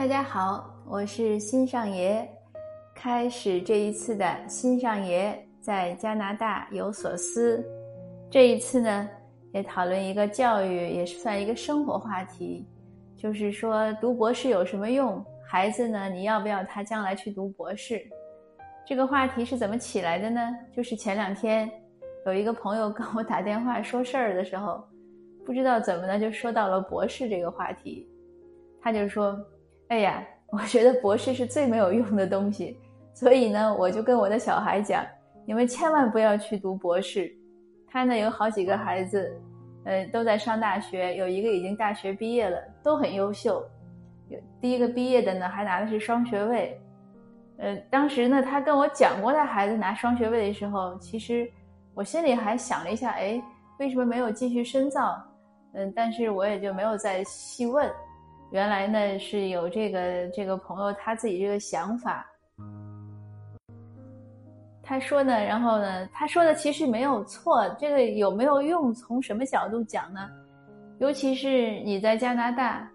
大家好，我是新上爷。开始这一次的新上爷在加拿大有所思。这一次呢，也讨论一个教育，也是算一个生活话题，就是说读博士有什么用？孩子呢，你要不要他将来去读博士？这个话题是怎么起来的呢？就是前两天有一个朋友跟我打电话说事儿的时候，不知道怎么的就说到了博士这个话题，他就说。哎呀，我觉得博士是最没有用的东西，所以呢，我就跟我的小孩讲，你们千万不要去读博士。他呢有好几个孩子，呃，都在上大学，有一个已经大学毕业了，都很优秀。有第一个毕业的呢，还拿的是双学位。呃，当时呢，他跟我讲过他孩子拿双学位的时候，其实我心里还想了一下，哎，为什么没有继续深造？嗯，但是我也就没有再细问。原来呢是有这个这个朋友他自己这个想法，他说呢，然后呢，他说的其实没有错，这个有没有用？从什么角度讲呢？尤其是你在加拿大，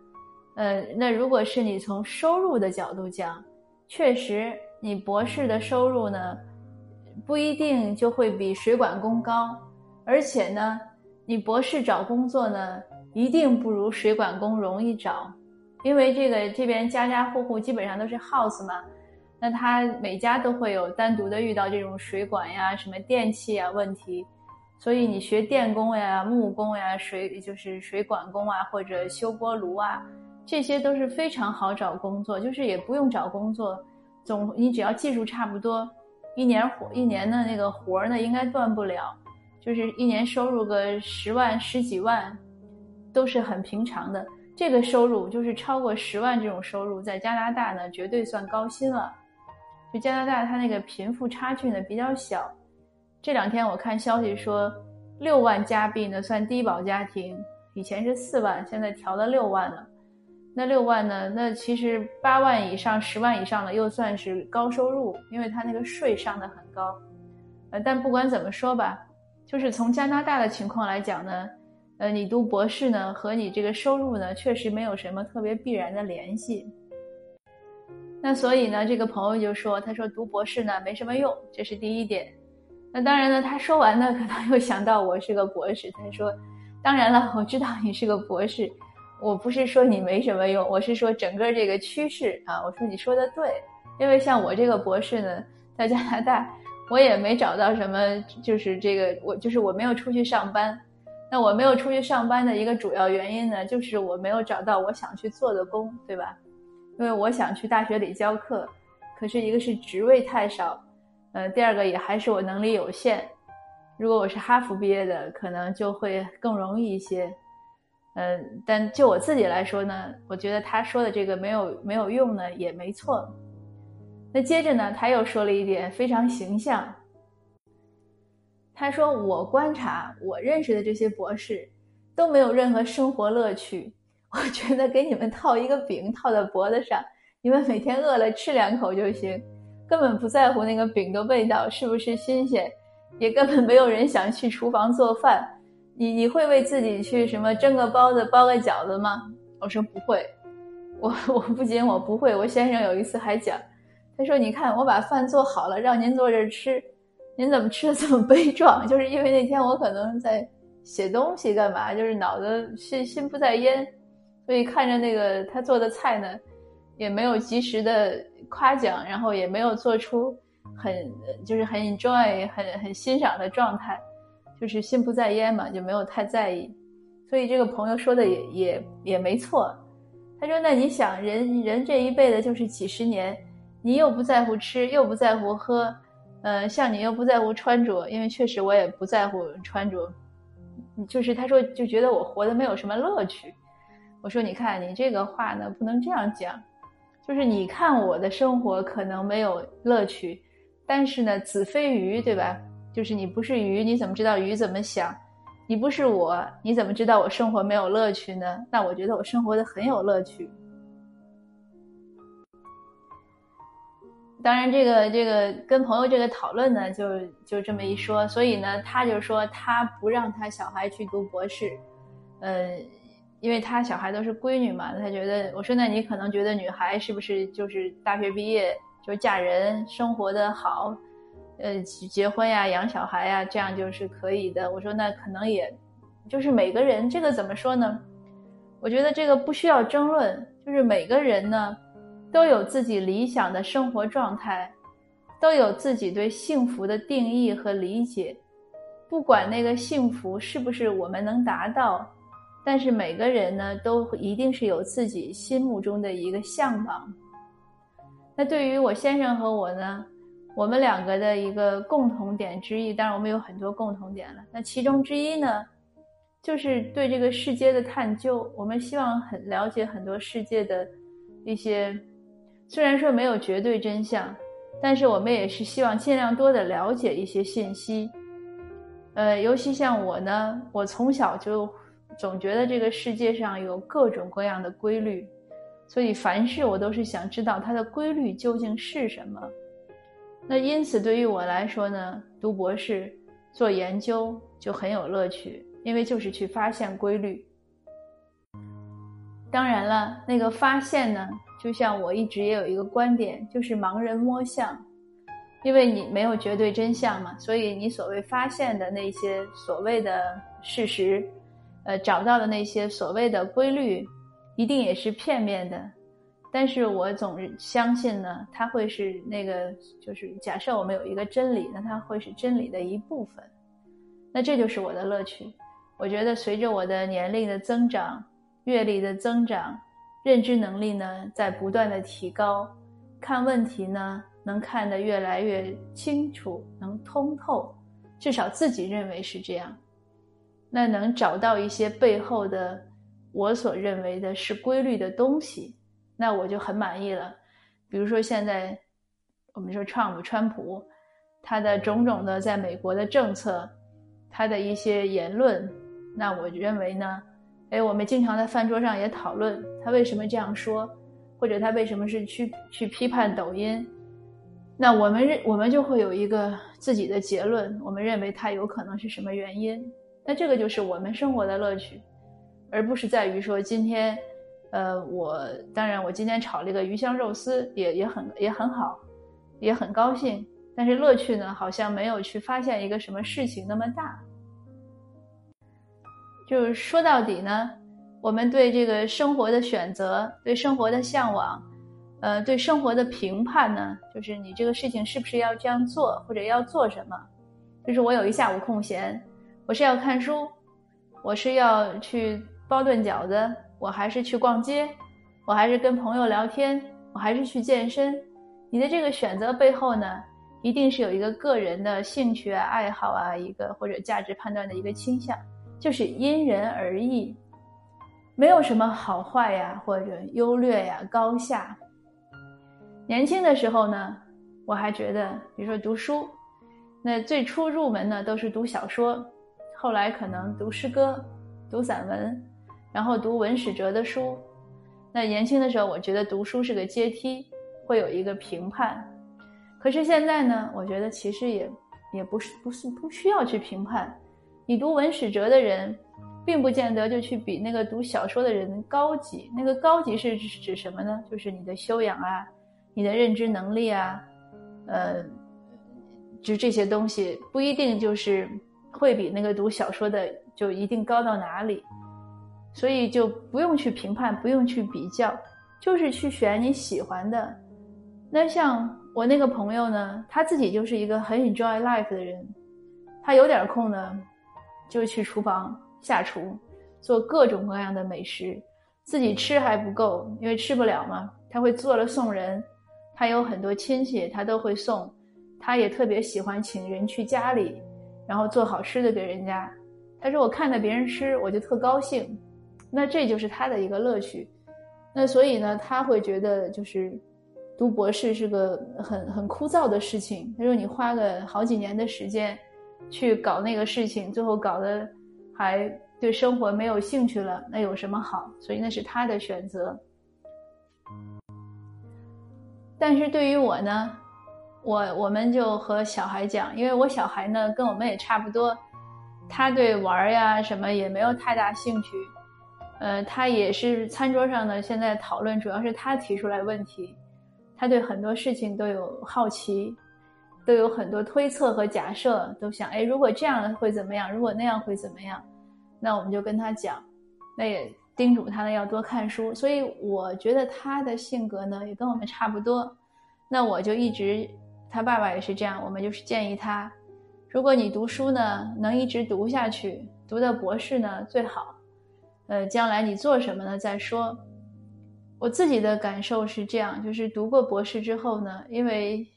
呃，那如果是你从收入的角度讲，确实你博士的收入呢不一定就会比水管工高，而且呢，你博士找工作呢一定不如水管工容易找。因为这个这边家家户户基本上都是 house 嘛，那他每家都会有单独的遇到这种水管呀、什么电器啊问题，所以你学电工呀、木工呀、水就是水管工啊，或者修锅炉啊，这些都是非常好找工作，就是也不用找工作，总你只要技术差不多，一年活一年的那个活儿呢应该断不了，就是一年收入个十万十几万，都是很平常的。这个收入就是超过十万这种收入，在加拿大呢绝对算高薪了。就加拿大它那个贫富差距呢比较小。这两天我看消息说，六万加币呢算低保家庭，以前是四万，现在调到六万了。那六万呢，那其实八万以上、十万以上的又算是高收入，因为它那个税上的很高。呃，但不管怎么说吧，就是从加拿大的情况来讲呢。呃，你读博士呢，和你这个收入呢，确实没有什么特别必然的联系。那所以呢，这个朋友就说，他说读博士呢没什么用，这是第一点。那当然呢，他说完呢，可能又想到我是个博士，他说，当然了，我知道你是个博士，我不是说你没什么用，我是说整个这个趋势啊，我说你说的对，因为像我这个博士呢，在加拿大，我也没找到什么，就是这个我就是我没有出去上班。那我没有出去上班的一个主要原因呢，就是我没有找到我想去做的工，对吧？因为我想去大学里教课，可是一个是职位太少，呃，第二个也还是我能力有限。如果我是哈佛毕业的，可能就会更容易一些。嗯，但就我自己来说呢，我觉得他说的这个没有没有用呢，也没错。那接着呢，他又说了一点非常形象。他说：“我观察我认识的这些博士，都没有任何生活乐趣。我觉得给你们套一个饼套在脖子上，你们每天饿了吃两口就行，根本不在乎那个饼的味道是不是新鲜，也根本没有人想去厨房做饭。你你会为自己去什么蒸个包子、包个饺子吗？”我说：“不会。”我我不仅我不会，我先生有一次还讲，他说：“你看我把饭做好了，让您坐这儿吃。”您怎么吃的这么悲壮？就是因为那天我可能在写东西，干嘛？就是脑子心心不在焉，所以看着那个他做的菜呢，也没有及时的夸奖，然后也没有做出很就是很 enjoy、很很欣赏的状态，就是心不在焉嘛，就没有太在意。所以这个朋友说的也也也没错。他说：“那你想，人人这一辈子就是几十年，你又不在乎吃，又不在乎喝。”呃，像你又不在乎穿着，因为确实我也不在乎穿着，就是他说就觉得我活的没有什么乐趣。我说你看你这个话呢不能这样讲，就是你看我的生活可能没有乐趣，但是呢子非鱼对吧？就是你不是鱼，你怎么知道鱼怎么想？你不是我，你怎么知道我生活没有乐趣呢？那我觉得我生活的很有乐趣。当然，这个这个跟朋友这个讨论呢，就就这么一说，所以呢，他就说他不让他小孩去读博士，呃，因为他小孩都是闺女嘛，他觉得我说那你可能觉得女孩是不是就是大学毕业就嫁人，生活的好，呃，结婚呀，养小孩呀，这样就是可以的。我说那可能也，就是每个人这个怎么说呢？我觉得这个不需要争论，就是每个人呢都有自己理想的生活状态，都有自己对幸福的定义和理解，不管那个幸福是不是我们能达到。但是每个人呢，都一定是有自己心目中的一个向往。那对于我先生和我呢，我们两个的一个共同点之一，当然我们有很多共同点了。那其中之一呢，就是对这个世界的探究。我们希望很了解很多世界的一些，虽然说没有绝对真相，但是我们也是希望尽量多的了解一些信息。呃，尤其像我呢，我从小就。总觉得这个世界上有各种各样的规律，所以凡事我都是想知道它的规律究竟是什么。那因此对于我来说呢，读博士做研究就很有乐趣，因为就是去发现规律。当然了，那个发现呢，就像我一直也有一个观点，就是盲人摸象，因为你没有绝对真相嘛，所以你所谓发现的那些所谓的事实。呃，找到的那些所谓的规律，一定也是片面的。但是我总相信呢，它会是那个，就是假设我们有一个真理，那它会是真理的一部分。那这就是我的乐趣。我觉得随着我的年龄的增长、阅历的增长、认知能力呢在不断的提高，看问题呢能看得越来越清楚，能通透，至少自己认为是这样。那能找到一些背后的我所认为的是规律的东西，那我就很满意了。比如说现在我们说川普，川普他的种种的在美国的政策，他的一些言论，那我认为呢，哎，我们经常在饭桌上也讨论他为什么这样说，或者他为什么是去去批判抖音，那我们认我们就会有一个自己的结论，我们认为他有可能是什么原因。那这个就是我们生活的乐趣，而不是在于说今天，呃，我当然我今天炒了一个鱼香肉丝，也也很也很好，也很高兴。但是乐趣呢，好像没有去发现一个什么事情那么大。就是说到底呢，我们对这个生活的选择，对生活的向往，呃，对生活的评判呢，就是你这个事情是不是要这样做，或者要做什么？就是我有一下午空闲。我是要看书，我是要去包顿饺子，我还是去逛街，我还是跟朋友聊天，我还是去健身。你的这个选择背后呢，一定是有一个个人的兴趣啊、爱好啊，一个或者价值判断的一个倾向，就是因人而异，没有什么好坏呀，或者优劣呀、高下。年轻的时候呢，我还觉得，比如说读书，那最初入门呢，都是读小说。后来可能读诗歌、读散文，然后读文史哲的书。那年轻的时候，我觉得读书是个阶梯，会有一个评判。可是现在呢，我觉得其实也也不是不是不需要去评判。你读文史哲的人，并不见得就去比那个读小说的人高级。那个高级是指什么呢？就是你的修养啊，你的认知能力啊，呃，就这些东西不一定就是。会比那个读小说的就一定高到哪里，所以就不用去评判，不用去比较，就是去选你喜欢的。那像我那个朋友呢，他自己就是一个很 enjoy life 的人，他有点空呢，就去厨房下厨，做各种各样的美食，自己吃还不够，因为吃不了嘛，他会做了送人。他有很多亲戚，他都会送，他也特别喜欢请人去家里。然后做好吃的给人家，他说我看到别人吃我就特高兴，那这就是他的一个乐趣。那所以呢，他会觉得就是读博士是个很很枯燥的事情。他说你花个好几年的时间去搞那个事情，最后搞得还对生活没有兴趣了，那有什么好？所以那是他的选择。但是对于我呢？我我们就和小孩讲，因为我小孩呢跟我们也差不多，他对玩呀什么也没有太大兴趣，呃，他也是餐桌上呢，现在讨论主要是他提出来问题，他对很多事情都有好奇，都有很多推测和假设，都想，哎，如果这样会怎么样？如果那样会怎么样？那我们就跟他讲，那也叮嘱他呢要多看书。所以我觉得他的性格呢也跟我们差不多。那我就一直，他爸爸也是这样，我们就是建议他，如果你读书呢能一直读下去，读到博士呢最好。呃，将来你做什么呢？再说，我自己的感受是这样，就是读过博士之后呢，因为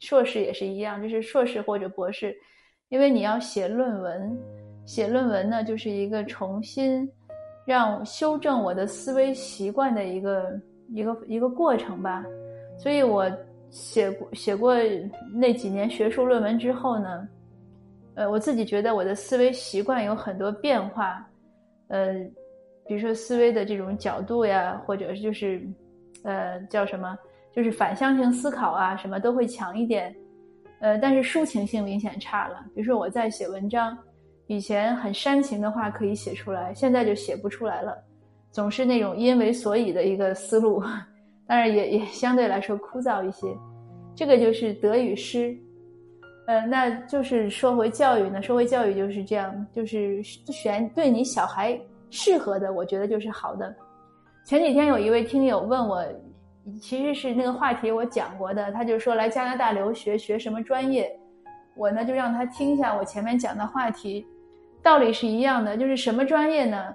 硕士也是一样，就是硕士或者博士，因为你要写论文，写论文呢就是一个重新让修正我的思维习惯的一个一个一个过程吧。所以我写写过那几年学术论文之后呢，呃，我自己觉得我的思维习惯有很多变化。呃，比如说思维的这种角度呀，或者就是，呃，叫什么，就是反向性思考啊，什么都会强一点。呃，但是抒情性明显差了。比如说我在写文章，以前很煽情的话可以写出来，现在就写不出来了，总是那种因为所以的一个思路，当然也也相对来说枯燥一些。这个就是得与失。呃，那就是说回教育呢，说回教育就是这样，就是选对你小孩适合的，我觉得就是好的。前几天有一位听友问我，其实是那个话题我讲过的，他就说来加拿大留学学什么专业，我呢就让他听一下我前面讲的话题，道理是一样的，就是什么专业呢？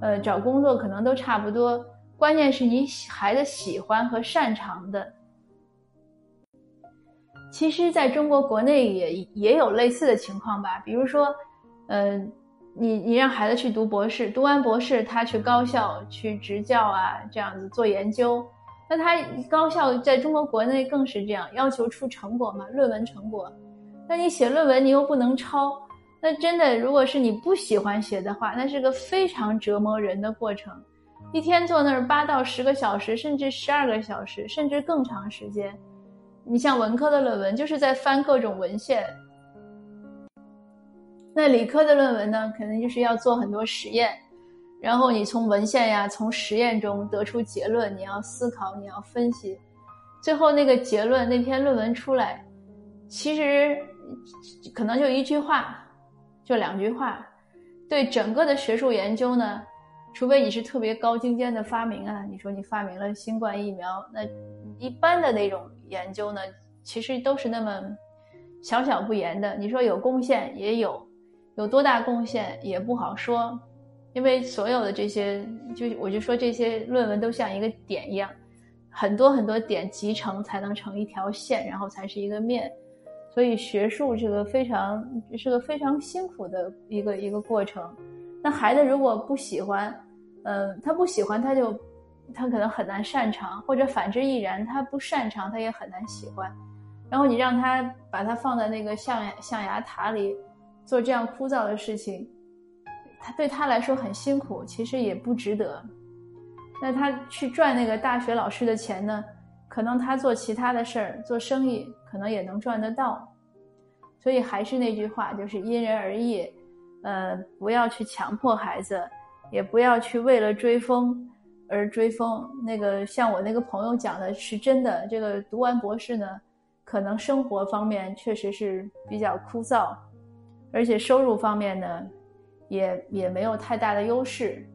呃，找工作可能都差不多，关键是你孩子喜欢和擅长的。其实，在中国国内也也有类似的情况吧。比如说，嗯，你你让孩子去读博士，读完博士他去高校去执教啊，这样子做研究。那他高校在中国国内更是这样，要求出成果嘛，论文成果。那你写论文，你又不能抄。那真的，如果是你不喜欢写的话，那是个非常折磨人的过程。一天坐那儿八到十个小时，甚至十二个小时，甚至更长时间。你像文科的论文，就是在翻各种文献；那理科的论文呢，可能就是要做很多实验，然后你从文献呀、从实验中得出结论，你要思考，你要分析，最后那个结论那篇论文出来，其实可能就一句话，就两句话，对整个的学术研究呢。除非你是特别高精尖的发明啊，你说你发明了新冠疫苗，那一般的那种研究呢，其实都是那么小小不言的。你说有贡献也有，有多大贡献也不好说，因为所有的这些，就我就说这些论文都像一个点一样，很多很多点集成才能成一条线，然后才是一个面。所以学术这个非常是个非常辛苦的一个一个过程。那孩子如果不喜欢，嗯，他不喜欢，他就他可能很难擅长，或者反之亦然，他不擅长，他也很难喜欢。然后你让他把他放在那个象象牙塔里做这样枯燥的事情，他对他来说很辛苦，其实也不值得。那他去赚那个大学老师的钱呢？可能他做其他的事儿，做生意可能也能赚得到。所以还是那句话，就是因人而异。呃，不要去强迫孩子，也不要去为了追风而追风。那个像我那个朋友讲的是真的，这个读完博士呢，可能生活方面确实是比较枯燥，而且收入方面呢，也也没有太大的优势。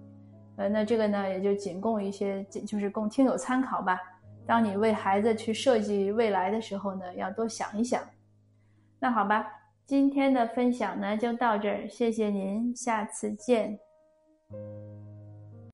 呃，那这个呢，也就仅供一些，就是供听友参考吧。当你为孩子去设计未来的时候呢，要多想一想。那好吧。今天的分享呢，就到这儿，谢谢您，下次见。